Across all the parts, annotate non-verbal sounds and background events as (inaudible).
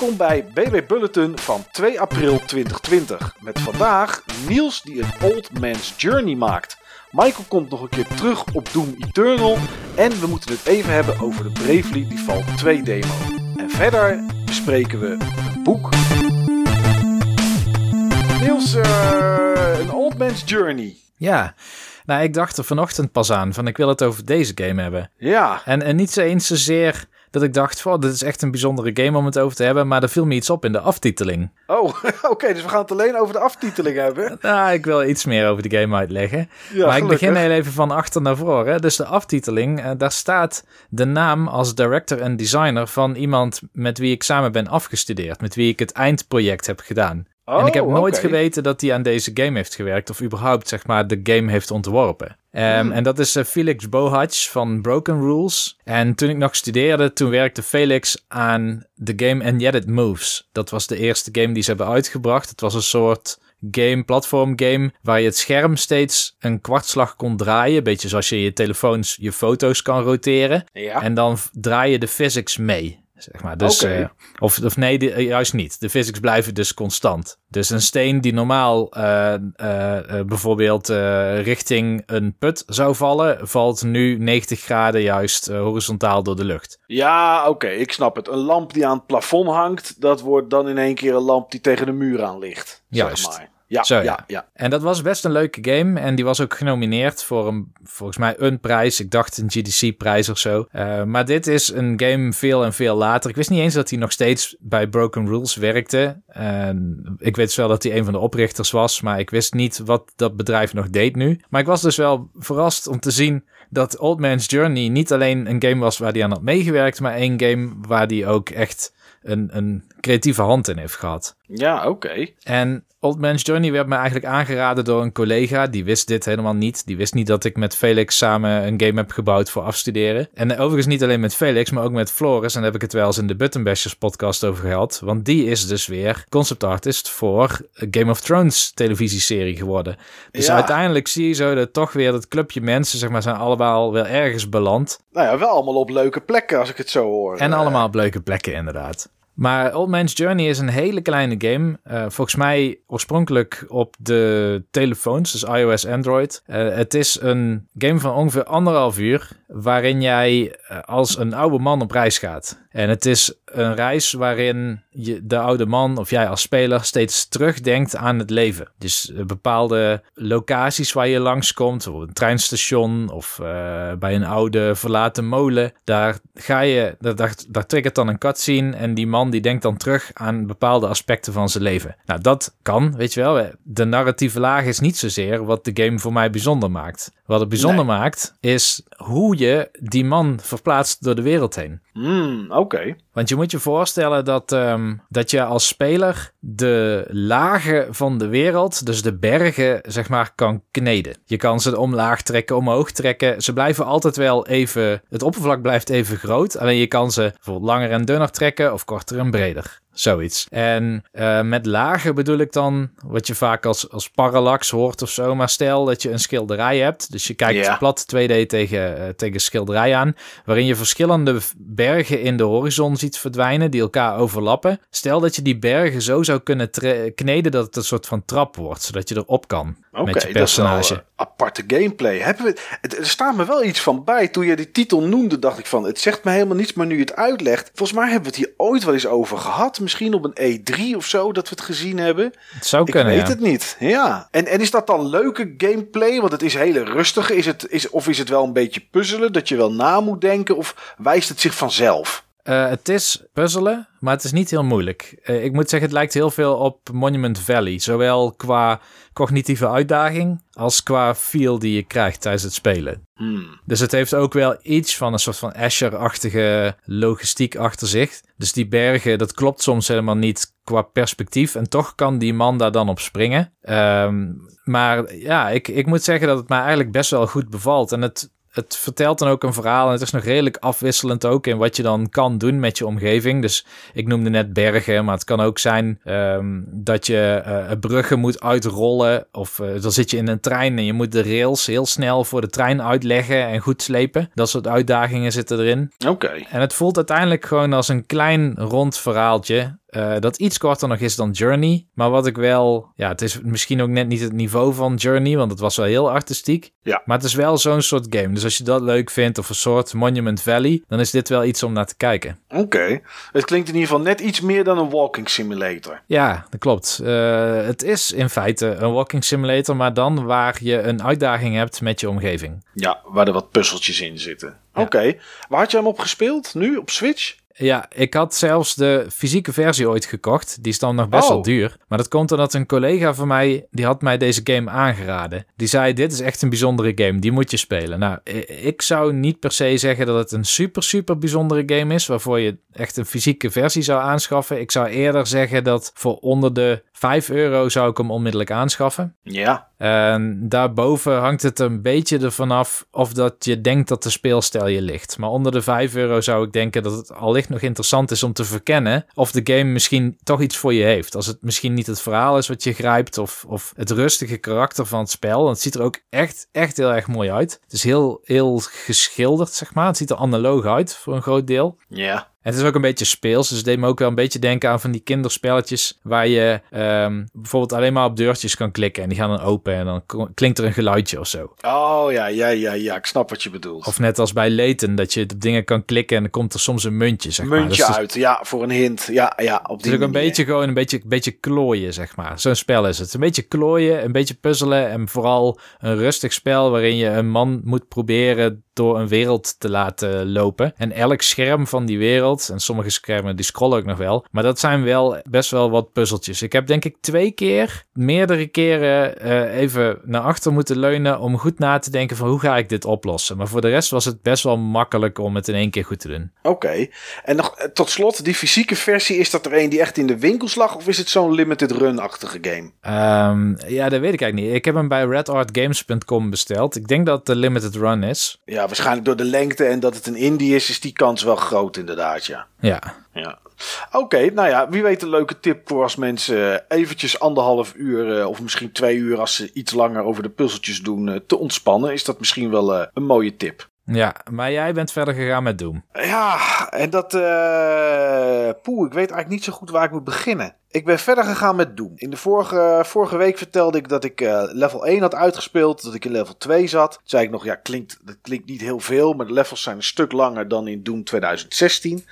Welkom bij BB Bulletin van 2 april 2020. Met vandaag Niels die een Old Man's Journey maakt. Michael komt nog een keer terug op Doom Eternal. En we moeten het even hebben over de Bravely Default 2 demo. En verder bespreken we een boek. Niels, uh, een Old Man's Journey. Ja, nou ik dacht er vanochtend pas aan van ik wil het over deze game hebben. Ja. En, en niet zo eens zozeer dat ik dacht van dit is echt een bijzondere game om het over te hebben, maar er viel me iets op in de aftiteling. Oh, (laughs) oké, dus we gaan het alleen over de aftiteling hebben. (laughs) Nou, ik wil iets meer over de game uitleggen. Ja, maar ik begin heel even van achter naar voren. Dus de aftiteling, uh, daar staat de naam als director en designer van iemand met wie ik samen ben afgestudeerd, met wie ik het eindproject heb gedaan. en ik heb Oh, nooit geweten dat hij aan deze game heeft gewerkt of überhaupt zeg maar de game heeft ontworpen. Ehm, Hmm. En dat is eh, Felix Bohach van Broken Rules. En toen ik nog studeerde, toen werkte Felix aan de game And Yet It Moves. Dat was de eerste game die ze hebben uitgebracht. Het was een soort game, platform game, waar je het scherm steeds een kwartslag kon draaien. Een beetje zoals je je telefoons je foto's kan roteren. Ja. En dan draai je de physics mee. Zeg maar. Dus, eh, of, of nee, de- eh, juist niet. De physics blijven dus constant. Dus een steen die normaal eh, bijvoorbeeld richting een put zou vallen, valt nu 90 graden juist horizontaal door de lucht. Ja, oké, ik snap het. Een lamp die aan het plafond hangt, dat wordt dan in één keer een lamp die tegen de muur aan ligt. Juist. Zeg maar. Ja, Zo, ja. ja, ja. En dat was best een leuke game. En die was ook genomineerd voor een, volgens mij een prijs. Ik dacht een GDC-prijs of zo. Eh, maar dit is een game veel en veel later. Ik wist niet eens dat hij nog steeds bij Broken Rules werkte. Ik weet wel dat hij een van de oprichters was. Maar ik wist niet wat dat bedrijf nog deed nu. Maar ik was dus wel verrast om te zien dat Old Man's Journey niet alleen een game was waar hij aan had meegewerkt. Maar een game waar hij ook echt een, een creatieve hand in heeft gehad. Ja, oké. En Old Man's Journey werd me eigenlijk aangeraden door een collega. Die wist dit helemaal niet. Die wist niet dat ik met Felix samen een game heb gebouwd voor afstuderen. En overigens niet alleen met Felix, maar ook met Floris. En daar heb ik het wel eens in de Button Bashers podcast over gehad. Want die is dus weer concept artist voor Game of Thrones televisieserie geworden. Dus Ja. uiteindelijk zie je zo dat toch weer dat clubje mensen, zeg maar, zijn allemaal wel ergens beland. Nou ja, wel allemaal op leuke plekken als ik het zo hoor. En Eh, allemaal op leuke plekken, inderdaad. Maar Old Man's Journey is een hele kleine game. Eh, volgens mij oorspronkelijk op de telefoons, dus iOS, Android. Eh, het is een game van ongeveer anderhalf uur, waarin jij eh, als een oude man op reis gaat. En het is een reis waarin je, de oude man of jij als speler steeds terugdenkt aan het leven. Dus eh, bepaalde locaties waar je langskomt, of een treinstation of eh, bij een oude verlaten molen. Daar ga je, daar, daar, daar triggert dan een cutscene en die man die denkt dan terug aan bepaalde aspecten van zijn leven. Nou, dat kan, weet je wel. De narratieve laag is niet zozeer wat de game voor mij bijzonder maakt. Wat het bijzonder maakt, is hoe je die man verplaatst door de wereld heen. Hmm, oké. Want je moet je voorstellen dat, ehm, dat je als speler de lagen van de wereld, dus de bergen, zeg maar, kan kneden. Je kan ze omlaag trekken, omhoog trekken. Ze blijven altijd wel even, het oppervlak blijft even groot. Alleen je kan ze bijvoorbeeld langer en dunner trekken of korter en breder. Zoiets. En eh, met lagen bedoel ik dan wat je vaak als, als parallax hoort of zo. Maar stel dat je een schilderij hebt. Dus je kijkt Ja. plat 2D tegen, eh, tegen schilderij aan. Waarin je verschillende bergen in de horizon ziet verdwijnen. Die elkaar overlappen. Stel dat je die bergen zo zou kunnen kneden dat het een soort van trap wordt. Zodat je erop kan met je dat is personage. eh, aparte gameplay. Hebben we, er staat me wel iets van bij. Toen je die titel noemde, dacht ik van... Het zegt me helemaal niets, maar nu je het uitlegt... Volgens mij hebben we het hier ooit wel eens over gehad. Misschien op een E3 of zo, dat we het gezien hebben. het zou Ik kunnen, weet ja. het niet. Ja. En, en is dat dan leuke gameplay? Want het is hele rustige. Is het, is, of is het wel een beetje puzzelen? Dat je wel na moet denken? Of wijst het zich vanzelf? Eh, het is puzzelen, maar het is niet heel moeilijk. Eh, ik moet zeggen, het lijkt heel veel op Monument Valley. Zowel qua cognitieve uitdaging als qua feel die je krijgt tijdens het spelen. Hmm. Dus het heeft ook wel iets van een soort van Asher-achtige logistiek achter zich. Dus die bergen, dat klopt soms helemaal niet qua perspectief. En toch kan die man daar dan op springen. Ehm, maar ja, ik, ik moet zeggen dat het mij eigenlijk best wel goed bevalt. En het, het vertelt dan ook een verhaal. En het is nog redelijk afwisselend ook in wat je dan kan doen met je omgeving. Dus ik noemde net bergen, maar het kan ook zijn ehm, dat je eh, bruggen moet uitrollen. Of eh, dan zit je in een trein en je moet de rails heel snel voor de trein uitleggen en goed slepen. Dat soort uitdagingen zitten erin. Oké. En het voelt uiteindelijk gewoon als een klein rond verhaaltje. Uh, dat iets korter nog is dan Journey. Maar wat ik wel, ja, het is misschien ook net niet het niveau van Journey, want het was wel heel artistiek. Ja. Maar het is wel zo'n soort game. Dus als je dat leuk vindt of een soort Monument Valley, dan is dit wel iets om naar te kijken. Oké. Het klinkt in ieder geval net iets meer dan een walking simulator. Ja, dat klopt. Uh, het is in feite een walking simulator, maar dan waar je een uitdaging hebt met je omgeving. Ja, waar er wat puzzeltjes in zitten. Oké. Waar had je hem op gespeeld? Nu op Switch? Ja, ik had zelfs de fysieke versie ooit gekocht. Die is dan nog best wel Oh. duur. Maar dat komt omdat een collega van mij, die had mij deze game aangeraden. Die zei, dit is echt een bijzondere game, die moet je spelen. Nou, ik zou niet per se zeggen dat het een super, super bijzondere game is, waarvoor je echt een fysieke versie zou aanschaffen. Ik zou eerder zeggen dat voor onder de 5 euro zou ik hem onmiddellijk aanschaffen. Ja. En daarboven hangt het een beetje ervan af of dat je denkt dat de speelstijl je ligt. Maar onder de 5 euro zou ik denken dat het allicht nog interessant is om te verkennen of de game misschien toch iets voor je heeft. Als het misschien niet het verhaal is wat je grijpt of, of het rustige karakter van het spel. Want het ziet er ook echt, echt heel erg mooi uit. Het is heel, heel geschilderd, zeg maar. Het ziet er analoog uit voor een groot deel. Ja. Het is ook een beetje speels, dus het deed me ook wel een beetje denken aan van die kinderspelletjes waar je ehm, bijvoorbeeld alleen maar op deurtjes kan klikken en die gaan dan open en dan klinkt er een geluidje of zo. Oh ja, ja, ja, ja. Ik snap wat je bedoelt. Of net als bij Leten, dat je op dingen kan klikken en dan komt er soms een muntje, zeg maar. Muntje Dus uit. Ja, voor een hint. Ja, ja. Op Het die is ook een beetje gewoon een beetje, beetje klooien, zeg maar. Zo'n spel is het. Een beetje klooien, een beetje puzzelen en vooral een rustig spel waarin je een man moet proberen door een wereld te laten lopen. En elk scherm van die wereld, en sommige schermen die scrollen ook nog wel, maar dat zijn wel best wel wat puzzeltjes. Ik heb denk ik twee keer, meerdere keren eh, even naar achter moeten leunen om goed na te denken van hoe ga ik dit oplossen. Maar voor de rest was het best wel makkelijk om het in één keer goed te doen. Oké. En nog eh, tot slot, die fysieke versie, is dat er een die echt in de winkels lag? Of is het zo'n limited run-achtige game? Ehm, ja, dat weet ik eigenlijk niet. Ik heb hem bij redartgames.com besteld. Ik denk dat het de limited run is. Ja, waarschijnlijk door de lengte en dat het een indie is, is die kans wel groot inderdaad, ja. Ja. Ja. Oké, nou ja, wie weet een leuke tip voor als mensen eh, eventjes anderhalf uur eh, of misschien twee uur als ze iets langer over de puzzeltjes doen eh, te ontspannen. Is dat misschien wel een mooie tip. Ja, maar jij bent verder gegaan met Doom. Ja, en dat. poeh, ik weet eigenlijk niet zo goed waar ik moet beginnen. Ik ben verder gegaan met Doom. In de vorige, vorige week vertelde ik dat ik eh, level 1 had uitgespeeld. Dat ik in level 2 zat. Toen zei ik nog, ja, klinkt, dat klinkt niet heel veel. Maar de levels zijn een stuk langer dan in Doom 2016.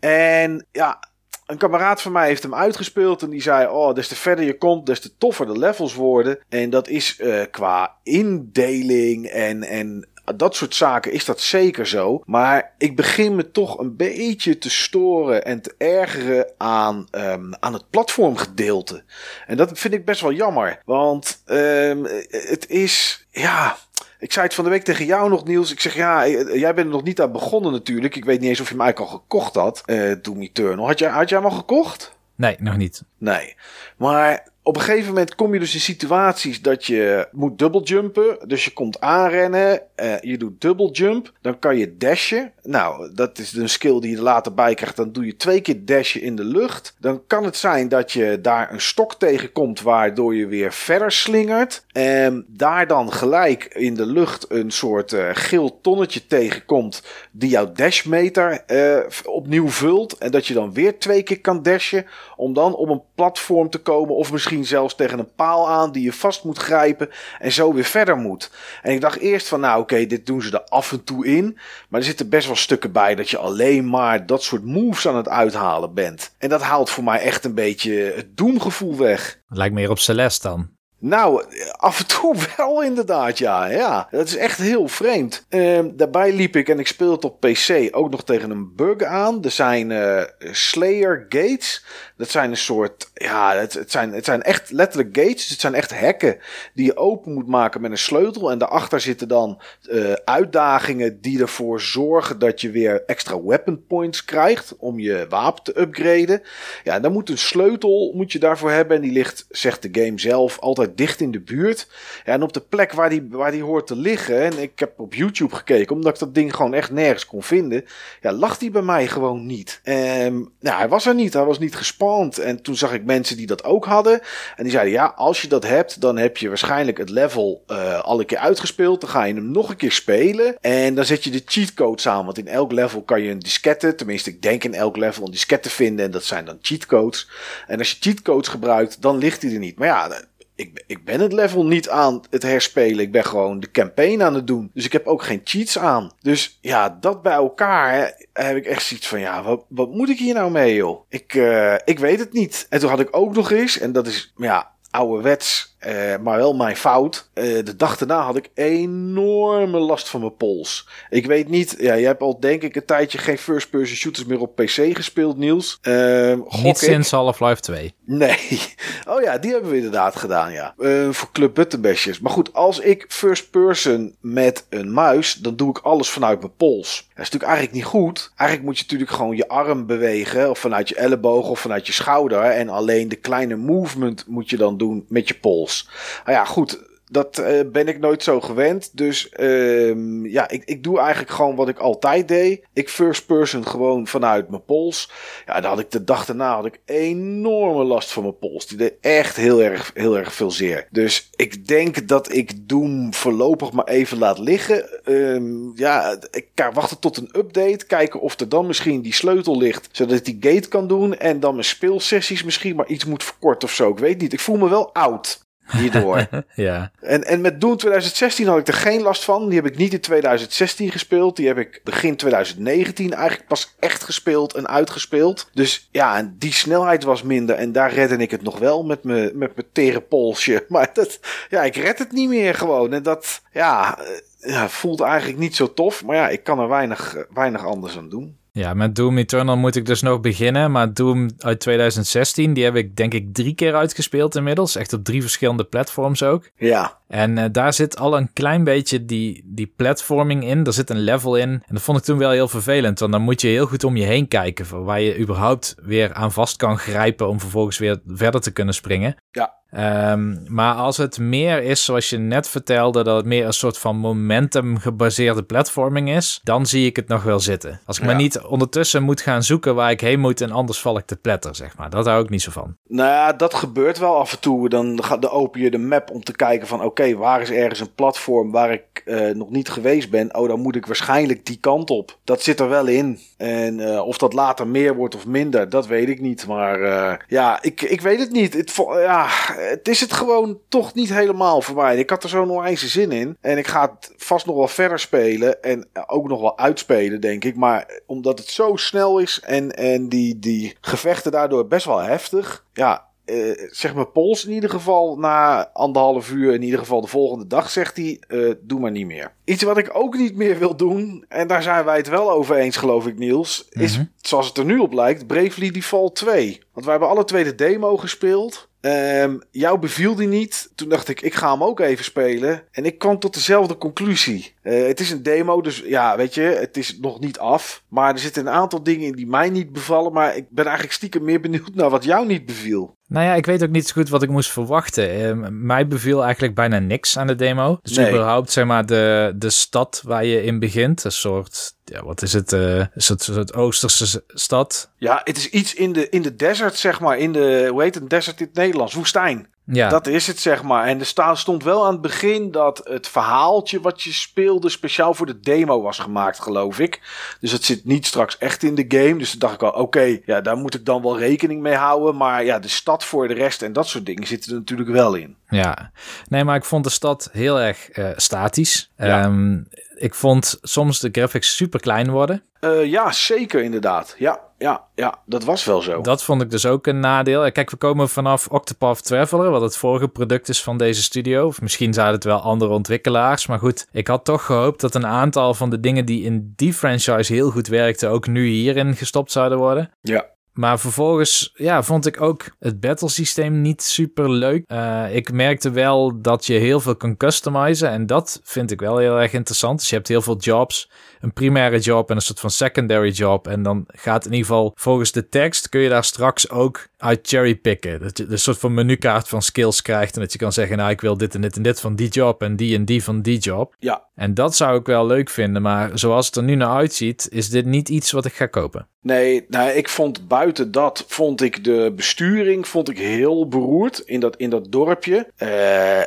En ja, een kameraad van mij heeft hem uitgespeeld. En die zei: Oh, des te verder je komt, des te toffer de levels worden. En dat is eh, qua indeling en. en dat soort zaken is dat zeker zo. Maar ik begin me toch een beetje te storen en te ergeren aan, ehm, aan het platformgedeelte. En dat vind ik best wel jammer. Want ehm, het is. Ja. Ik zei het van de week tegen jou nog, Niels. Ik zeg, ja, jij bent er nog niet aan begonnen natuurlijk. Ik weet niet eens of je hem eigenlijk al gekocht had, eh Doom Eternal. Had jij, had jij hem al gekocht? Nee, nog niet. Nee. Maar op een gegeven moment kom je dus in situaties dat je moet dubbeljumpen. Dus je komt aanrennen, eh, je doet dubbeljump. Dan kan je dashen. Nou, dat is een skill die je er later bij krijgt. Dan doe je twee keer dashen in de lucht. Dan kan het zijn dat je daar een stok tegenkomt waardoor je weer verder slingert. En daar dan gelijk in de lucht een soort eh, geel tonnetje tegenkomt die jouw dashmeter eh, opnieuw vult. En dat je dan weer twee keer kan dashen om dan op een platform te komen of misschien zelfs tegen een paal aan die je vast moet grijpen en zo weer verder moet. En ik dacht eerst van nou oké, dit doen ze er af en toe in, maar er zitten best wel stukken bij dat je alleen maar dat soort moves aan het uithalen bent. En dat haalt voor mij echt een beetje het doemgevoel weg. Lijkt meer op Celeste dan. Nou, af en toe (laughs) wel inderdaad, ja. ja. Dat is echt heel vreemd. Ehm, daarbij liep ik, en ik speel het op PC, ook nog tegen een bug aan. Er zijn eh, Slayer Gates. Dat zijn een soort, ja, het, het, zijn, het zijn echt letterlijk gates. Het zijn echt hekken die je open moet maken met een sleutel. En daarachter zitten dan eh, uitdagingen die ervoor zorgen dat je weer extra weapon points krijgt om je wapen te upgraden. Ja, dan moet een sleutel moet je daarvoor hebben. En die ligt, zegt de game zelf, altijd dicht in de buurt. En op de plek waar die, waar die hoort te liggen, en ik heb op YouTube gekeken, omdat ik dat ding gewoon echt nergens kon vinden, ja, lag die bij mij gewoon niet. Um, nou, hij was er niet, hij was niet gespand. En toen zag ik mensen die dat ook hadden. En die zeiden, ja, als je dat hebt, dan heb je waarschijnlijk het level uh, al een keer uitgespeeld. Dan ga je hem nog een keer spelen. En dan zet je de cheatcodes aan, want in elk level kan je een diskette, tenminste ik denk in elk level een diskette vinden. En dat zijn dan cheatcodes. En als je cheatcodes gebruikt, dan ligt hij er niet. Maar ja, ik, ik ben het level niet aan het herspelen. Ik ben gewoon de campaign aan het doen. Dus ik heb ook geen cheats aan. Dus ja, dat bij elkaar heb ik echt zoiets van: ja, wat, wat moet ik hier nou mee, joh? Ik, uh, ik weet het niet. En toen had ik ook nog eens, en dat is ja, ouderwets uh, maar wel mijn fout. Uh, de dag daarna had ik enorme last van mijn pols. Ik weet niet, ja, je hebt al denk ik een tijdje geen first-person shooters meer op PC gespeeld, Niels. Uh, niet sinds Half-Life 2. Nee. Oh ja, die hebben we inderdaad gedaan, ja. voor Club Buttonbashers. Maar goed, als ik first-person met een muis, dan doe ik alles vanuit mijn pols. Dat is natuurlijk eigenlijk niet goed. Eigenlijk moet je natuurlijk gewoon je arm bewegen, of vanuit je elleboog of vanuit je schouder. En alleen de kleine movement moet je dan doen met je pols. Nou ja, goed dat uh, ben ik nooit zo gewend. Dus uh, ja, ik, ik doe eigenlijk gewoon wat ik altijd deed. Ik first person gewoon vanuit mijn pols. Ja, dan had ik de dag daarna had ik enorme last van mijn pols. Die deed echt heel erg, heel erg veel zeer. Dus ik denk dat ik Doom voorlopig maar even laat liggen. Um, ja, ik ga wachten tot een update. Kijken of er dan misschien die sleutel ligt. Zodat ik die gate kan doen. En dan mijn speelsessies misschien maar iets moet verkorten of zo. Ik weet niet. Ik voel me wel oud hierdoor. (laughs) ja. En, en met Doom 2016 had ik er geen last van. Die heb ik niet in 2016 gespeeld. Die heb ik begin 2019 eigenlijk pas echt gespeeld en uitgespeeld. Dus ja, en die snelheid was minder. En daar redde ik het nog wel met mijn met mijn tere polsje. (laughs) Maar dat, ja, ik red het niet meer gewoon. En dat, ja, ja, voelt eigenlijk niet zo tof. Maar ja, ik kan er weinig, weinig anders aan doen. Ja, met Doom Eternal moet ik dus nog beginnen. Maar Doom uit 2016, die heb ik denk ik drie keer uitgespeeld inmiddels. Echt op drie verschillende platforms ook. Ja. En uh, daar zit al een klein beetje die, die platforming in. Er zit een level in. En dat vond ik toen wel heel vervelend. Want dan moet je heel goed om je heen kijken. Voor waar je überhaupt weer aan vast kan grijpen. Om vervolgens weer verder te kunnen springen. Ja. Um, maar als het meer is, zoals je net vertelde, dat het meer een soort van momentum gebaseerde platforming is, dan zie ik het nog wel zitten. Als ik ja. maar niet ondertussen moet gaan zoeken waar ik heen moet en anders val ik te pletter, zeg maar. Dat hou ik niet zo van. Nou ja, dat gebeurt wel af en toe. Dan, dan open je de map om te kijken van oké, waar is ergens een platform waar ik uh, nog niet geweest ben? Oh, dan moet ik waarschijnlijk die kant op. Dat zit er wel in. En uh, of dat later meer wordt of minder, dat weet ik niet. Maar uh, ja, ik, ik weet het niet. Het, ja, het is het gewoon toch niet helemaal voor mij. Ik had er zo nog eens zin in. En ik ga het vast nog wel verder spelen. En ook nog wel uitspelen, denk ik. Maar omdat het zo snel is en, en die, die gevechten daardoor best wel heftig. Ja, uh, zeg maar Pols in ieder geval na anderhalf uur, in ieder geval de volgende dag, zegt hij: uh, Doe maar niet meer. Iets wat ik ook niet meer wil doen, en daar zijn wij het wel over eens, geloof ik, Niels, is mm -hmm. zoals het er nu op lijkt: Bravely Default 2. Want wij hebben alle twee de demo gespeeld. Um, jou beviel die niet. Toen dacht ik, ik ga hem ook even spelen. En ik kwam tot dezelfde conclusie. Uh, het is een demo, dus ja, weet je, het is nog niet af. Maar er zitten een aantal dingen in die mij niet bevallen. Maar ik ben eigenlijk stiekem meer benieuwd naar wat jou niet beviel. Nou ja, ik weet ook niet zo goed wat ik moest verwachten. Uh, mij beviel eigenlijk bijna niks aan de demo. Dus nee. überhaupt, zeg maar, de, de stad waar je in begint. Een soort, ja, wat is het? Uh, een soort, soort Oosterse stad. Ja, het is iets in de, in de desert, zeg maar. In de, hoe heet het, desert in het Nederlands? Woestijn. Ja. Dat is het, zeg maar. En er stond wel aan het begin dat het verhaaltje wat je speelde speciaal voor de demo was gemaakt, geloof ik. Dus het zit niet straks echt in de game. Dus toen dacht ik al, oké, okay, ja, daar moet ik dan wel rekening mee houden. Maar ja, de stad voor de rest en dat soort dingen zitten er natuurlijk wel in. Ja, nee, maar ik vond de stad heel erg uh, statisch. Ja. Um, ik vond soms de graphics super klein worden. Uh, ja, zeker inderdaad. Ja, ja, ja, dat was wel zo. Dat vond ik dus ook een nadeel. Kijk, we komen vanaf Octopath Traveler, wat het vorige product is van deze studio. Of misschien zijn het wel andere ontwikkelaars. Maar goed, ik had toch gehoopt dat een aantal van de dingen die in die franchise heel goed werkten, ook nu hierin gestopt zouden worden. Ja. Maar vervolgens ja, vond ik ook het battle systeem niet super leuk. Uh, ik merkte wel dat je heel veel kan customizen. En dat vind ik wel heel erg interessant. Dus je hebt heel veel jobs. Een primaire job en een soort van secondary job. En dan gaat in ieder geval volgens de tekst kun je daar straks ook uit cherrypicken. Dat je een soort van menukaart van skills krijgt. En dat je kan zeggen, nou ik wil dit en dit en dit van die job. En die en die van die job. Ja. En dat zou ik wel leuk vinden. Maar zoals het er nu naar uitziet, is dit niet iets wat ik ga kopen. Nee, nou, ik vond buiten dat, vond ik de besturing vond ik heel beroerd in dat, in dat dorpje. Uh,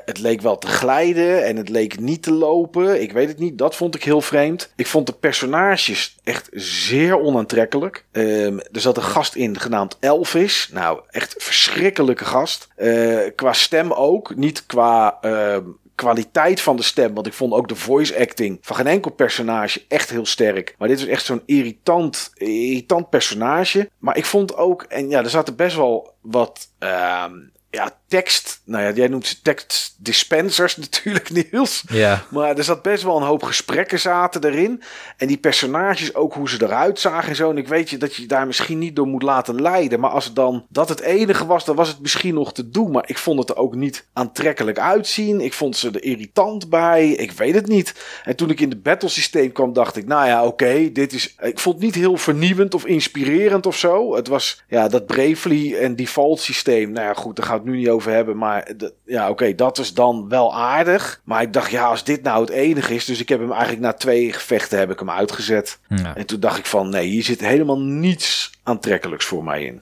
het leek wel te glijden en het leek niet te lopen. Ik weet het niet, dat vond ik heel vreemd. Ik vond de personages echt zeer onaantrekkelijk. Um, er zat een gast in genaamd Elvis. Nou, echt verschrikkelijke gast. Uh, qua stem ook, niet qua... Uh, kwaliteit van de stem. Want ik vond ook de voice acting van geen enkel personage echt heel sterk. Maar dit was echt zo'n irritant, irritant personage. Maar ik vond ook, en ja, er zaten best wel wat uh, ja, tekst. Nou ja, jij noemt ze tekstdispensers (laughs) natuurlijk, Niels. Ja. Maar er zat best wel een hoop gesprekken zaten erin. En die personages, ook hoe ze eruit zagen en zo. En ik weet je dat je daar misschien niet door moet laten leiden. Maar als het dan dat het enige was, dan was het misschien nog te doen. Maar ik vond het er ook niet aantrekkelijk uitzien. Ik vond ze er irritant bij. Ik weet het niet. En toen ik in het battle systeem kwam, dacht ik, nou ja, oké, dit is. Ik vond het niet heel vernieuwend of inspirerend of zo. Het was ja, dat Bravely en default systeem. Nou ja, goed, daar gaat het nu niet over over hebben. Maar ja, oké, dat is dan wel aardig. Maar ik dacht, ja, als dit nou het enige is. Dus ik heb hem eigenlijk na twee gevechten heb ik hem uitgezet. En toen dacht ik van, nee, hier zit helemaal niets aantrekkelijks voor mij in.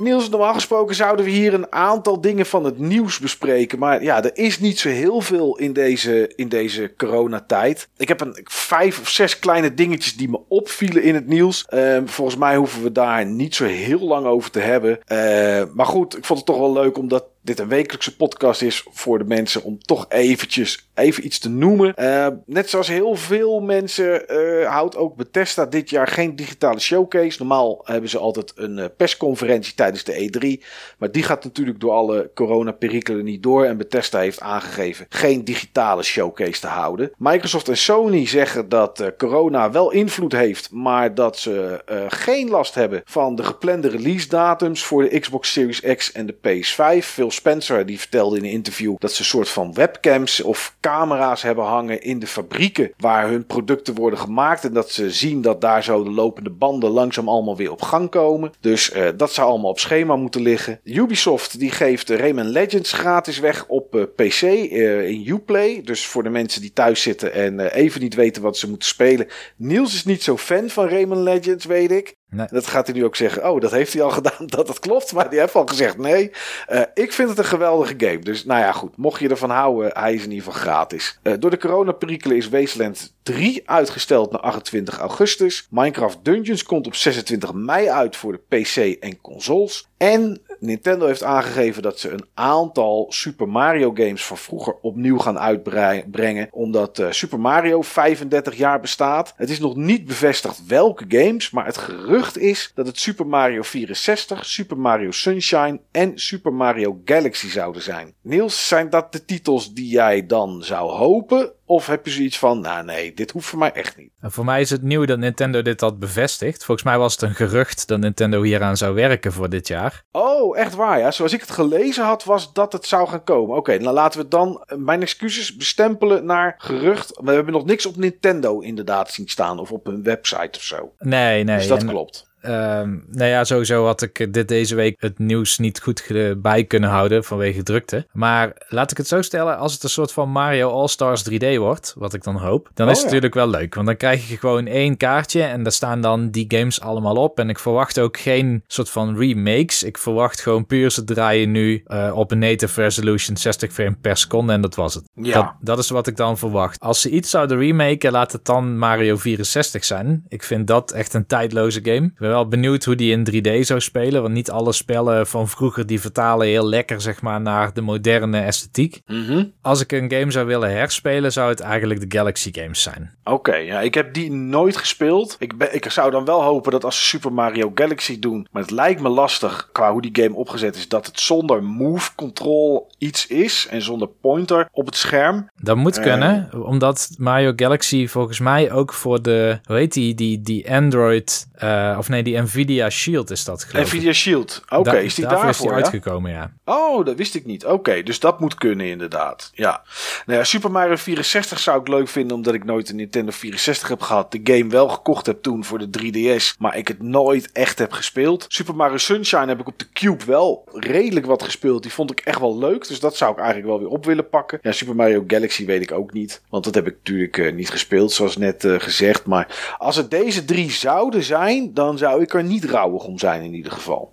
Niels, normaal gesproken zouden we hier een aantal dingen van het nieuws bespreken. Maar ja, er is niet zo heel veel in deze, in deze coronatijd. Ik heb een vijf of zes kleine dingetjes die me opvielen in het nieuws. Uh, volgens mij hoeven we daar niet zo heel lang over te hebben. Uh, maar goed, ik vond het toch wel leuk omdat dit een wekelijkse podcast is voor de mensen om toch eventjes even iets te noemen. Uh, net zoals heel veel mensen uh, houdt ook Bethesda dit jaar geen digitale showcase. Normaal hebben ze altijd een uh, persconferentie tijdens de E3. Maar die gaat natuurlijk door alle coronaperikelen niet door. En Bethesda heeft aangegeven geen digitale showcase te houden. Microsoft en Sony zeggen dat corona wel invloed heeft. Maar dat ze geen last hebben van de geplande release datums voor de Xbox Series X en de PS5. Veel Spencer die vertelde in een interview dat ze een soort van webcams of camera's hebben hangen in de fabrieken waar hun producten worden gemaakt. En dat ze zien dat daar zo de lopende banden langzaam allemaal weer op gang komen. Dus uh, dat zou allemaal op schema moeten liggen. Ubisoft die geeft Rayman Legends gratis weg op uh, PC uh, in Uplay. Dus voor de mensen die thuis zitten en even niet weten wat ze moeten spelen. Niels is niet zo fan van Rayman Legends, weet ik. Dat gaat hij nu ook zeggen. Oh, dat heeft hij al (laughs) gedaan. Dat het klopt. Maar die heeft al gezegd nee. Uh, ik vind het een geweldige game. Dus nou ja, goed. Mocht je ervan houden, hij is in ieder geval gratis. Uh, door de coronaperikelen is Wasteland 3 uitgesteld naar 28 augustus. Minecraft Dungeons komt op 26 mei uit voor de PC en consoles. En Nintendo heeft aangegeven dat ze een aantal Super Mario games van vroeger opnieuw gaan uitbrengen. Omdat uh, Super Mario 35 jaar bestaat. Het is nog niet bevestigd welke games, maar het gerucht is dat het Super Mario 64, Super Mario Sunshine en Super Mario Galaxy zouden zijn. Niels, zijn dat de titels die jij dan zou hopen? Of heb je zoiets van, nou nee, dit hoeft voor mij echt niet. En voor mij is het nieuw dat Nintendo dit had bevestigd. Volgens mij was het een gerucht dat Nintendo hieraan zou werken voor dit jaar. Oh, echt waar ja. Zoals ik het gelezen had, was dat het zou gaan komen. Oké, okay, dan laten we dan eh, mijn excuses bestempelen naar gerucht. We hebben nog niks op Nintendo inderdaad zien staan of op hun website of zo. Nee, nee. Dus dat en... klopt. Um, nou ja, sowieso had ik dit deze week het nieuws niet goed bij kunnen houden vanwege drukte. Maar laat ik het zo stellen, als het een soort van Mario All-Stars 3D wordt, wat ik dan hoop, dan Oh, is het natuurlijk wel leuk. Want dan krijg je gewoon één kaartje en daar staan dan die games allemaal op. En ik verwacht ook geen soort van remakes. Ik verwacht gewoon puur ze draaien nu uh, op een native resolution 60 frame per seconde en dat was het. Ja. Dat, dat is wat ik dan verwacht. Als ze iets zouden remaken, laat het dan Mario 64 zijn. Ik vind dat echt een tijdloze game. Wel benieuwd hoe die in 3D zou spelen. Want niet alle spellen van vroeger die vertalen heel lekker zeg maar, naar de moderne esthetiek. Mhm. Als ik een game zou willen herspelen, zou het eigenlijk de Galaxy games zijn. Oké, ja, ik heb die nooit gespeeld. Ik, ben, ik zou dan wel hopen dat als ze Super Mario Galaxy doen, maar het lijkt me lastig qua hoe die game opgezet is, dat het zonder move control iets is en zonder pointer op het scherm. Dat moet Eh. kunnen, omdat Mario Galaxy volgens mij ook voor de, hoe heet die, die, die Android, eh, of nee, die Nvidia Shield is dat geloof ik. Nvidia Shield. Oké, Da- is die daarvoor is die ja? uitgekomen, ja. Oh, dat wist ik niet. Oké, dus dat moet kunnen inderdaad. Ja. Nou ja, Super Mario 64 zou ik leuk vinden omdat ik nooit een Nintendo 64 heb gehad. De game wel gekocht heb toen voor de 3DS, maar ik het nooit echt heb gespeeld. Super Mario Sunshine heb ik op de Cube wel redelijk wat gespeeld. Die vond ik echt wel leuk, dus dat zou ik eigenlijk wel weer op willen pakken. Ja, Super Mario Galaxy weet ik ook niet, want dat heb ik natuurlijk eh, niet gespeeld zoals net eh, gezegd. Maar als het deze drie zouden zijn, dan zou ik er niet rouwig om zijn in ieder geval.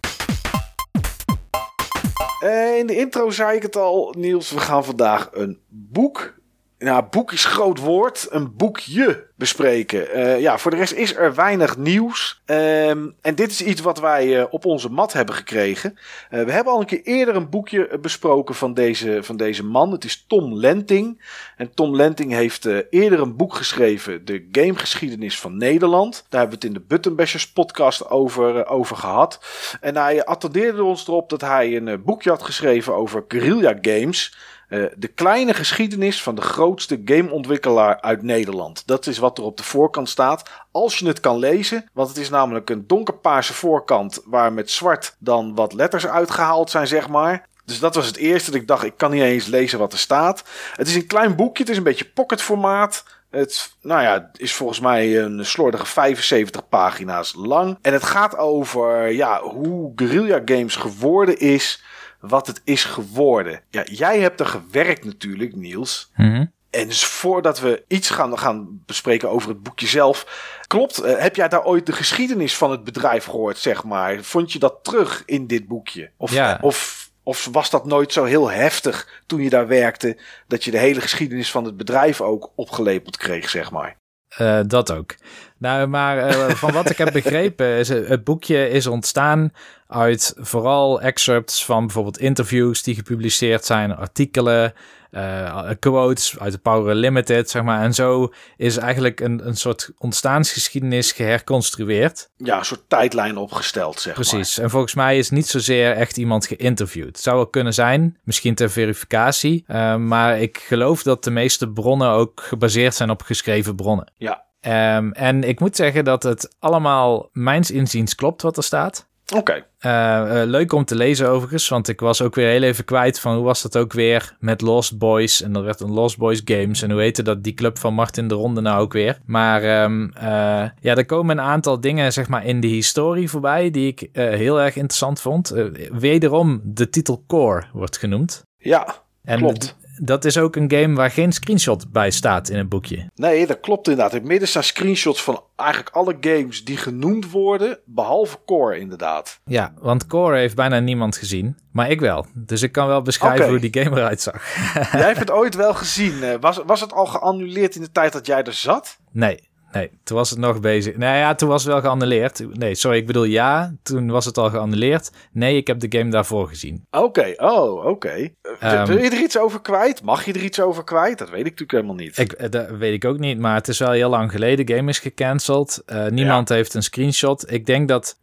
Eh, in de intro zei ik het al, Niels. We gaan vandaag een boek. Nou, boek is groot woord. Een boekje bespreken. Eh, ja, voor de rest is er weinig nieuws. Ehm, en dit is iets wat wij eh, op onze mat hebben gekregen. Eh, we hebben al een keer eerder een boekje besproken van deze, van deze man. Het is Tom Lenting. En Tom Lenting heeft eerder een boek geschreven. De gamegeschiedenis van Nederland. Daar hebben we het in de Buttonbashers podcast over, over gehad. En hij attendeerde ons erop dat hij een boekje had geschreven over guerrilla games. Eh, de kleine geschiedenis van de grootste gameontwikkelaar uit Nederland. Dat is wat er op de voorkant staat. Als je het kan lezen, want het is namelijk een donkerpaarse voorkant waar met zwart dan wat letters uitgehaald zijn, zeg maar. Dus dat was het eerste dat ik dacht, ik kan niet eens lezen wat er staat. Het is een klein boekje, het is een beetje pocketformaat. Het nou ja, is volgens mij een slordige 75 pagina's lang. En het gaat over ja, hoe guerrilla games geworden is wat het is geworden. Ja, jij hebt er gewerkt natuurlijk, Niels. Mhm. En dus voordat we iets gaan, gaan bespreken over het boekje zelf. Klopt, eh, heb jij daar ooit de geschiedenis van het bedrijf gehoord, zeg maar? Vond je dat terug in dit boekje? Of, Ja. of, of was dat nooit zo heel heftig toen je daar werkte... dat je de hele geschiedenis van het bedrijf ook opgelepeld kreeg, zeg maar? Eh, dat ook. Nou, maar eh, (laughs) van wat ik heb begrepen is het, het boekje is ontstaan uit vooral excerpts van bijvoorbeeld interviews die gepubliceerd zijn, artikelen, eh, quotes uit de Power Limited, zeg maar. En zo is eigenlijk een, een soort ontstaansgeschiedenis geherconstrueerd. Ja, een soort tijdlijn opgesteld, zeg maar. Precies. En volgens mij is niet zozeer echt iemand geïnterviewd. Het zou wel kunnen zijn, misschien ter verificatie. eh, maar ik geloof dat de meeste bronnen ook gebaseerd zijn op geschreven bronnen. Ja, Ehm, en ik moet zeggen dat het allemaal mijns inziens klopt wat er staat. Oké. Eh, eh, leuk om te lezen overigens, want ik was ook weer heel even kwijt van hoe was dat ook weer met Lost Boys. En dat werd een Lost Boys Games. En hoe heette dat die club van Martin de Ronde nou ook weer. Maar ehm, eh, ja, er komen een aantal dingen zeg maar in de historie voorbij die ik heel erg interessant vond. Wederom de titel Core wordt genoemd. Ja, En Klopt. Dat is ook een game waar geen screenshot bij staat in het boekje. Nee, dat klopt inderdaad. In het midden staan screenshots van eigenlijk alle games die genoemd worden, behalve Core inderdaad. Ja, want Core heeft bijna niemand gezien, maar ik wel. Dus ik kan wel beschrijven hoe die game eruit zag. Jij hebt (laughs) het ooit wel gezien. Eh, Was, was het al geannuleerd in de tijd dat jij er zat? Nee, nee, toen was het nog bezig. Nou ja, toen was het wel geannuleerd. Nee, sorry, ik bedoel ja, toen was het al geannuleerd. Nee, ik heb de game daarvoor gezien. Oké, oh, oké. Eh, Ehm. Wil je er iets over kwijt? Mag je er iets over kwijt? Dat weet ik natuurlijk helemaal niet. Ik, eh, dat weet ik ook niet, maar het is wel heel lang geleden. De game is gecanceld. Eh, niemand heeft een screenshot. Ik denk dat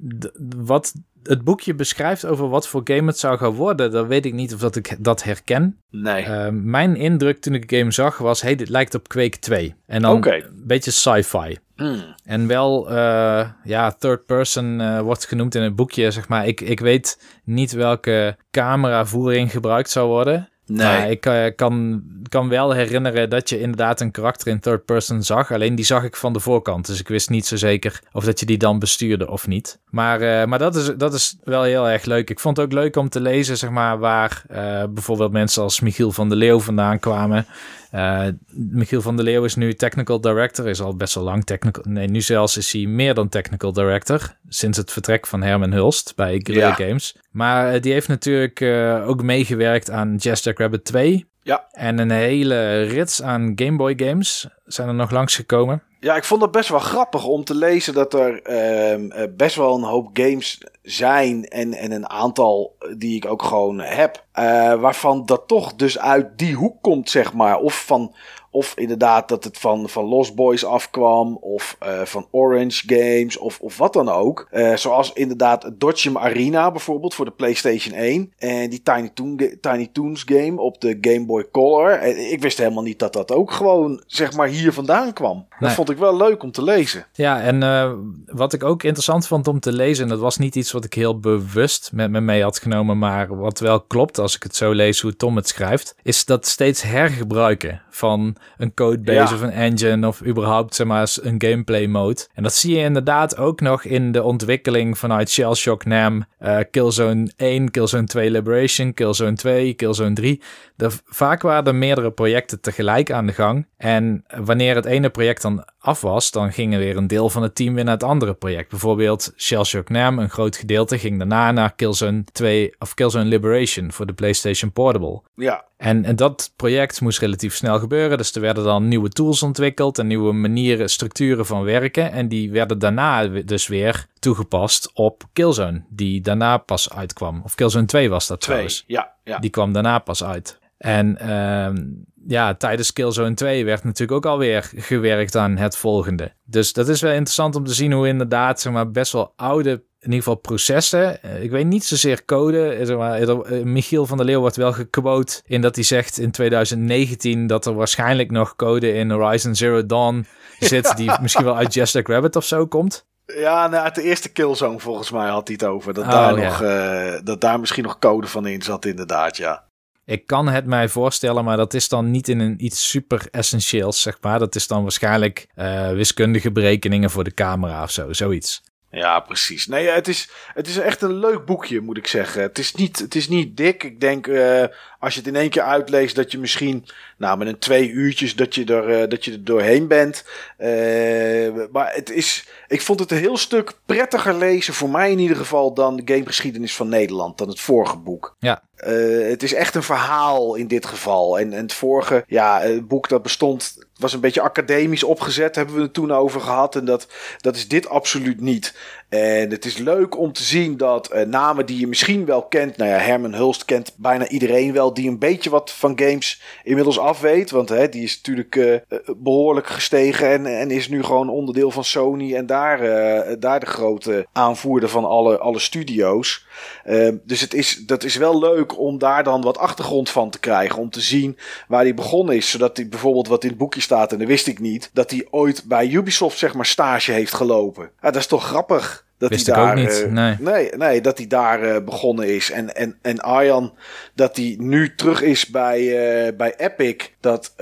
wat het boekje beschrijft over wat voor game het zou gaan worden, dan weet ik niet of dat ik dat herken. Nee. Eh, mijn indruk toen ik de game zag was, hey, dit lijkt op Quake 2. En dan een beetje sci-fi. Hmm. En wel, eh, ja, third person eh, wordt genoemd in het boekje, zeg maar. Ik, ik weet niet welke cameravoering gebruikt zou worden. Nee. Ik eh, kan, kan wel herinneren dat je inderdaad een karakter in third person zag. Alleen die zag ik van de voorkant. Dus ik wist niet zo zeker of dat je die dan bestuurde of niet. Maar, eh, maar dat, is, dat is wel heel erg leuk. Ik vond het ook leuk om te lezen, zeg maar, waar eh, bijvoorbeeld mensen als Michiel van der Leeuw vandaan kwamen. Eh, Michiel van der Leeuw is nu technical director, is al best wel lang technical. Nee, nu zelfs is hij meer dan technical director. Sinds het vertrek van Herman Hulst bij Guerrilla Ja. Games. Maar eh, die heeft natuurlijk eh, ook meegewerkt aan Jazz Jack Rabbit 2. Ja. En een hele rits aan Game Boy games zijn er nog langsgekomen. Ja, ik vond het best wel grappig om te lezen dat er ehm, eh, best wel een hoop games zijn. En, en een aantal die ik ook gewoon heb. Uh, waarvan dat toch dus uit die hoek komt, zeg maar. Of van of inderdaad dat het van, van Lost Boys afkwam. Of uh, van Orange Games. Of, of wat dan ook. Uh, zoals inderdaad Dodgem Arena bijvoorbeeld voor de PlayStation 1. En die Tiny, Toon, Tiny Toons game op de Game Boy Color. En ik wist helemaal niet dat dat ook gewoon zeg maar hier vandaan kwam. Nee. Dat vond ik wel leuk om te lezen. Ja, en uh, wat ik ook interessant vond om te lezen. En dat was niet iets wat ik heel bewust met me mee had genomen. Maar wat wel klopt als ik het zo lees hoe Tom het schrijft. Is dat steeds hergebruiken van een codebase ja. of een engine of überhaupt zeg maar een gameplay mode. En dat zie je inderdaad ook nog in de ontwikkeling vanuit Shell Shock NAM, uh, Killzone 1, Killzone 2 Liberation, Killzone 2, Killzone 3. Er, vaak waren er meerdere projecten tegelijk aan de gang. En wanneer het ene project dan af was, dan ging er weer een deel van het team weer naar het andere project. Bijvoorbeeld Shell Shock NAM, een groot gedeelte, ging daarna naar Killzone 2 of Killzone Liberation voor de PlayStation Portable. Ja. En, en dat project moest relatief snel gebeuren. Dus er werden dan nieuwe tools ontwikkeld en nieuwe manieren, structuren van werken. En die werden daarna dus weer toegepast op Killzone, die daarna pas uitkwam. Of Killzone 2 was dat 2, trouwens. Ja, ja. Die kwam daarna pas uit. En uh, ja, tijdens Killzone 2 werd natuurlijk ook alweer gewerkt aan het volgende. Dus dat is wel interessant om te zien hoe inderdaad zeg maar, best wel oude in ieder geval processen. Ik weet niet zozeer code. Zeg maar, Michiel van der Leeuw wordt wel gequote in dat hij zegt in 2019 dat er waarschijnlijk nog code in Horizon Zero Dawn (laughs) zit ja. die misschien wel uit Just Like Rabbit of zo komt. Ja, nou, uit de eerste Killzone volgens mij had hij het over. Dat, oh, daar, ja. nog, uh, dat daar misschien nog code van in zat inderdaad, ja. Ik kan het mij voorstellen, maar dat is dan niet in een iets super essentieels, zeg maar. Dat is dan waarschijnlijk uh, wiskundige berekeningen voor de camera of zo, zoiets. Ja, precies. Nee, het is, het is echt een leuk boekje, moet ik zeggen. Het is niet, het is niet dik. Ik denk, uh, als je het in één keer uitleest, dat je misschien, nou, met een twee uurtjes, dat je er, uh, dat je er doorheen bent. Uh, maar het is, ik vond het een heel stuk prettiger lezen, voor mij in ieder geval, dan de gamegeschiedenis van Nederland, dan het vorige boek. Ja. Uh, het is echt een verhaal in dit geval. En, en het vorige, ja, het boek dat bestond, was een beetje academisch opgezet, hebben we het toen over gehad. En dat, dat is dit absoluut niet. En het is leuk om te zien dat namen die je misschien wel kent. Nou ja, Herman Hulst kent bijna iedereen wel. Die een beetje wat van games inmiddels afweet. Want hè, die is natuurlijk uh, behoorlijk gestegen. En, en is nu gewoon onderdeel van Sony. En daar, uh, daar de grote aanvoerder van alle, alle studio's. Uh, dus het is, dat is wel leuk om daar dan wat achtergrond van te krijgen. Om te zien waar hij begonnen is. Zodat hij bijvoorbeeld wat in het boekje staat. En dat wist ik niet. Dat hij ooit bij Ubisoft zeg maar stage heeft gelopen. Ja, dat is toch grappig. Dat Wist hij daar, ook niet, uh, nee. nee. Nee, dat hij daar uh, begonnen is. En, en, en Arjan, dat hij nu terug is bij, uh, bij Epic. Dat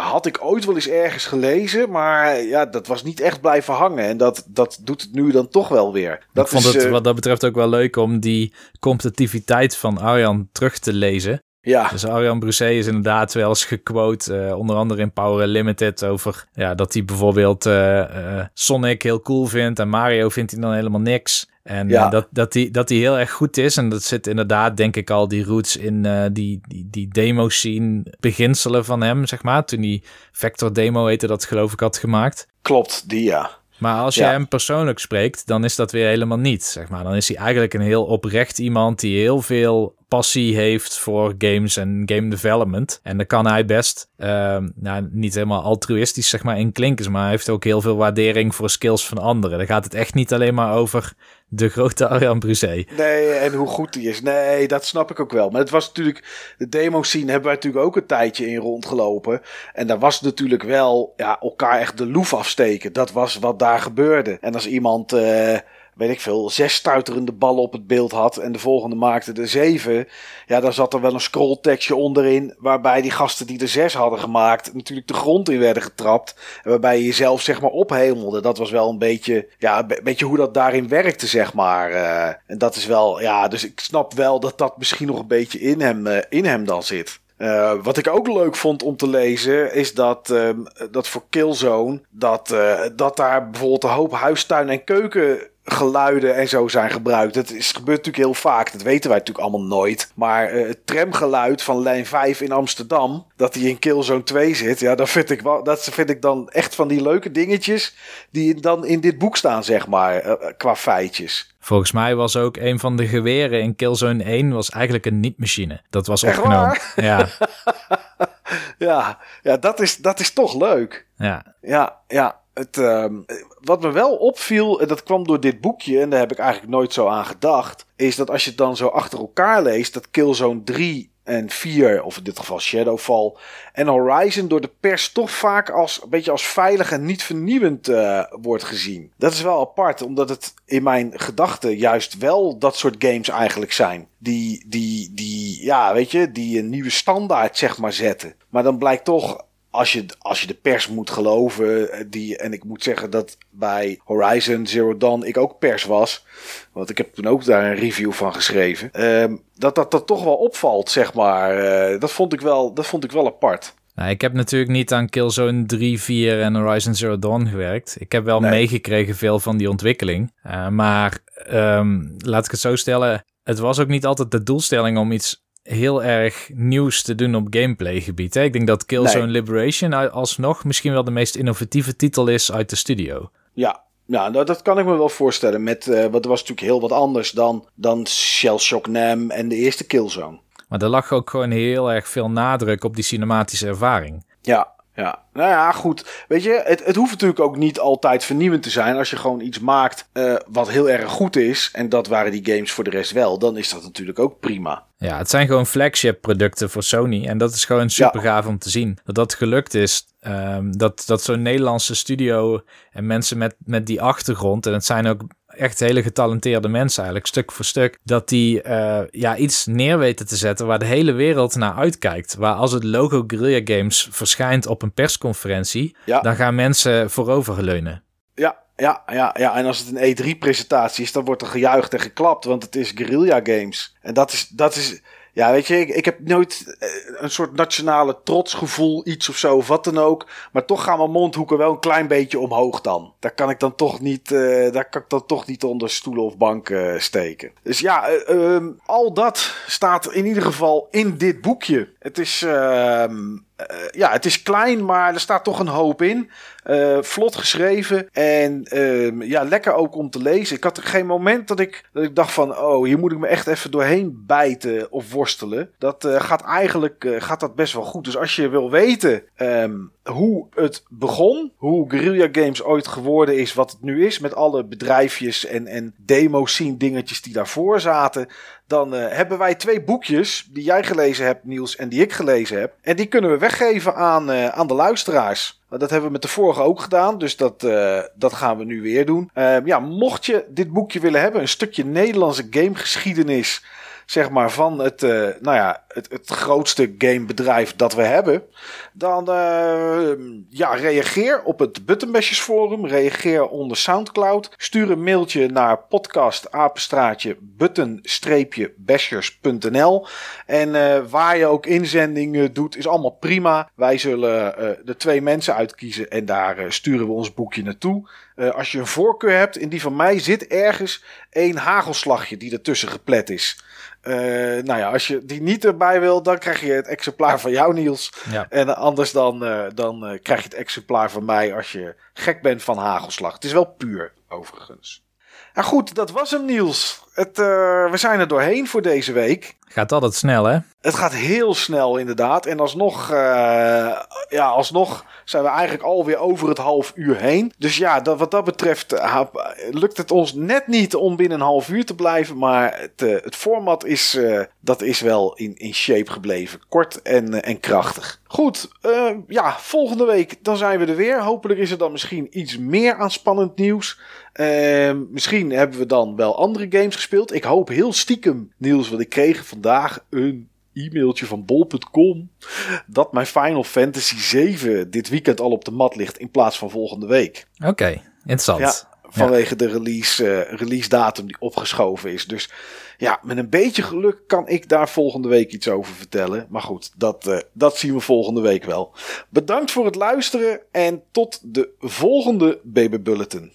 had ik ooit wel eens ergens gelezen. Maar ja, dat was niet echt blijven hangen. En dat, dat doet het nu dan toch wel weer. Dat ik vond is, het wat dat betreft ook wel leuk om die competitiviteit van Arjan terug te lezen. Ja. Dus Arjan Brousset is inderdaad wel eens gequote, uh, onder andere in Power Limited, over ja, dat hij bijvoorbeeld uh, uh, Sonic heel cool vindt en Mario vindt hij dan helemaal niks. En Ja. dat, dat, die, dat die heel erg goed is. En dat zit inderdaad, denk ik, al die roots in eh, die, die, die demo-scene beginselen van hem, zeg maar. Toen die Vector Demo heette, dat geloof ik had gemaakt. Klopt, die ja. Maar als je Ja. hem persoonlijk spreekt, dan is dat weer helemaal niet, zeg maar. Dan is hij eigenlijk een heel oprecht iemand die heel veel passie heeft voor games en game development. En dan kan hij best, ehm, nou, niet helemaal altruïstisch, zeg maar, in klinken, maar hij heeft ook heel veel waardering voor skills van anderen. Dan gaat het echt niet alleen maar over de grote Arjan Brousset. Nee, en hoe goed die is. Nee, dat snap ik ook wel. Maar het was natuurlijk, de demo scene hebben wij natuurlijk ook een tijdje in rondgelopen. En daar was natuurlijk wel, ja, elkaar echt de loef afsteken. Dat was wat daar gebeurde. En als iemand, eh, weet ik veel, zes stuiterende ballen op het beeld had en de volgende maakte er zeven. Ja, dan zat er wel een scrolltekstje onderin waarbij die gasten die er zes hadden gemaakt natuurlijk de grond in werden getrapt. En waarbij je jezelf zeg maar ophemelde. Dat was wel een beetje, ja, een be- beetje hoe dat daarin werkte zeg maar. Eh, en dat is wel, ja, dus ik snap wel dat dat misschien nog een beetje in hem, eh, in hem dan zit. Uh, wat ik ook leuk vond om te lezen is dat, um, dat voor Killzone dat, dat daar bijvoorbeeld een hoop huistuin en keuken tramgeluiden en zo zijn gebruikt. Dat is, gebeurt natuurlijk heel vaak. Dat weten wij natuurlijk allemaal nooit. Maar uh, het tramgeluid van lijn 5 in Amsterdam, dat die in Killzone 2 zit, ja, dat vind ik, wel, dat vind ik dan echt van die leuke dingetjes die dan in dit boek staan, zeg maar, uh, qua feitjes. Volgens mij was ook een van de geweren in Killzone 1 was eigenlijk een niet-machine. Dat was opgenomen. (laughs) Ja. (laughs) ja, ja dat, is, dat is toch leuk. Ja, ja. ja. Het, uh, wat me wel opviel, en dat kwam door dit boekje, en daar heb ik eigenlijk nooit zo aan gedacht, is dat als je het dan zo achter elkaar leest, dat Killzone 3 en 4, of in dit geval Shadowfall en Horizon door de pers toch vaak als een beetje als veilig en niet vernieuwend uh, wordt gezien. Dat is wel apart, omdat het in mijn gedachten juist wel dat soort games eigenlijk zijn. Die, die, die, ja, weet je, die een nieuwe standaard zeg maar zetten. Maar dan blijkt toch als je, als je de pers moet geloven, eh, die, en ik moet zeggen dat bij Horizon Zero Dawn ik ook pers was, want ik heb toen ook daar een review van geschreven, um, dat, dat dat toch wel opvalt, zeg maar. Uh, dat, vond ik wel, dat vond ik wel apart. Nou, ik heb natuurlijk niet aan Killzone 3, 4 en Horizon Zero Dawn gewerkt. Ik heb wel nee. meegekregen veel van die ontwikkeling. Uh, maar um, laat ik het zo stellen, het was ook niet altijd de doelstelling om iets heel erg nieuws te doen op gameplay gebied. Hè? Ik denk dat Killzone nee. Liberation alsnog misschien wel de meest innovatieve titel is uit de studio. Ja, ja, nou, dat kan ik me wel voorstellen. Met, uh, wat was natuurlijk heel wat anders dan, dan Shell Shock Nam en de eerste Killzone. Maar er lag ook gewoon heel erg veel nadruk op die cinematische ervaring. Ja, ja, nou ja, goed. Weet je, het, het hoeft natuurlijk ook niet altijd vernieuwend te zijn. Als je gewoon iets maakt uh, wat heel erg goed is, en dat waren die games voor de rest wel, dan is dat natuurlijk ook prima. Ja, het zijn gewoon flagship producten voor Sony. En dat is gewoon super gaaf om te zien. Dat dat gelukt is. Um, dat dat zo'n Nederlandse studio en mensen met, met die achtergrond. En het zijn ook echt hele getalenteerde mensen eigenlijk, stuk voor stuk. Dat die uh, ja, iets neer weten te zetten waar de hele wereld naar uitkijkt. Waar als het logo Guerrilla Games verschijnt op een persconferentie, ja. dan gaan mensen voorover leunen. Ja, ja, ja, ja, en als het een E3-presentatie is, dan wordt er gejuicht en geklapt, want het is Guerrilla Games. En dat is, dat is, ja, weet je, ik, ik heb nooit eh, een soort nationale trotsgevoel, iets of zo, of wat dan ook. Maar toch gaan mijn mondhoeken wel een klein beetje omhoog dan. Daar kan ik dan toch niet, uh, daar kan ik dan toch niet onder stoelen of banken uh, steken. Dus ja, uh, al dat staat in ieder geval in dit boekje. Het is, ehm, ja, het is klein, maar er staat toch een hoop in. Uh, vlot geschreven en uh, ja, lekker ook om te lezen. Ik had er geen moment dat ik, dat ik dacht van, oh, hier moet ik me echt even doorheen bijten of worstelen. Dat uh, gaat eigenlijk gaat dat best wel goed. Dus als je wil weten um, hoe het begon, hoe Guerrilla Games ooit geworden is wat het nu is, met alle bedrijfjes en, en demo-scene dingetjes die daarvoor zaten, dan hebben wij twee boekjes die jij gelezen hebt, Niels, en die ik gelezen heb. En die kunnen we weggeven aan, aan de luisteraars. Dat hebben we met de vorige ook gedaan, dus dat, uh, dat gaan we nu weer doen. Uh, ja, mocht je dit boekje willen hebben, een stukje Nederlandse gamegeschiedenis zeg maar, van het, uh, nou ja, het, het grootste gamebedrijf dat we hebben. Dan uh, ja, reageer op het Buttonbashers forum. Reageer onder Soundcloud. Stuur een mailtje naar podcastapenstraatje button-bashers.nl En uh, waar je ook inzendingen doet, is allemaal prima. Wij zullen de twee mensen uitkiezen en daar sturen we ons boekje naartoe. Als je een voorkeur hebt, in die van mij zit ergens een hagelslagje die ertussen geplet is. Uh, nou ja, als je die niet erbij wil, dan krijg je het exemplaar van jou, Niels. Ja. En anders dan, uh, dan krijg je het exemplaar van mij als je gek bent van hagelslag. Het is wel puur, overigens. Nou goed, dat was hem, Niels. Het, we zijn er doorheen voor deze week. Gaat altijd snel, hè? Het gaat heel snel, inderdaad. En alsnog, ja, alsnog zijn we eigenlijk alweer over het half uur heen. Dus ja, dat, wat dat betreft uh, lukt het ons net niet om binnen een half uur te blijven. Maar het, uh, het format is, dat is wel in, in shape gebleven. Kort en, en krachtig. Goed, ja, volgende week dan zijn we er weer. Hopelijk is er dan misschien iets meer aan spannend nieuws. misschien hebben we dan wel andere games gespeeld. Ik hoop heel stiekem, Niels, want ik kreeg vandaag een e-mailtje van bol.com dat mijn Final Fantasy 7 dit weekend al op de mat ligt in plaats van volgende week. Oké, okay, interessant. Ja, vanwege ja. de release, uh, release datum die opgeschoven is. Dus ja, met een beetje geluk kan ik daar volgende week iets over vertellen. Maar goed, dat, uh, dat zien we volgende week wel. Bedankt voor het luisteren en tot de volgende Baby Bulletin.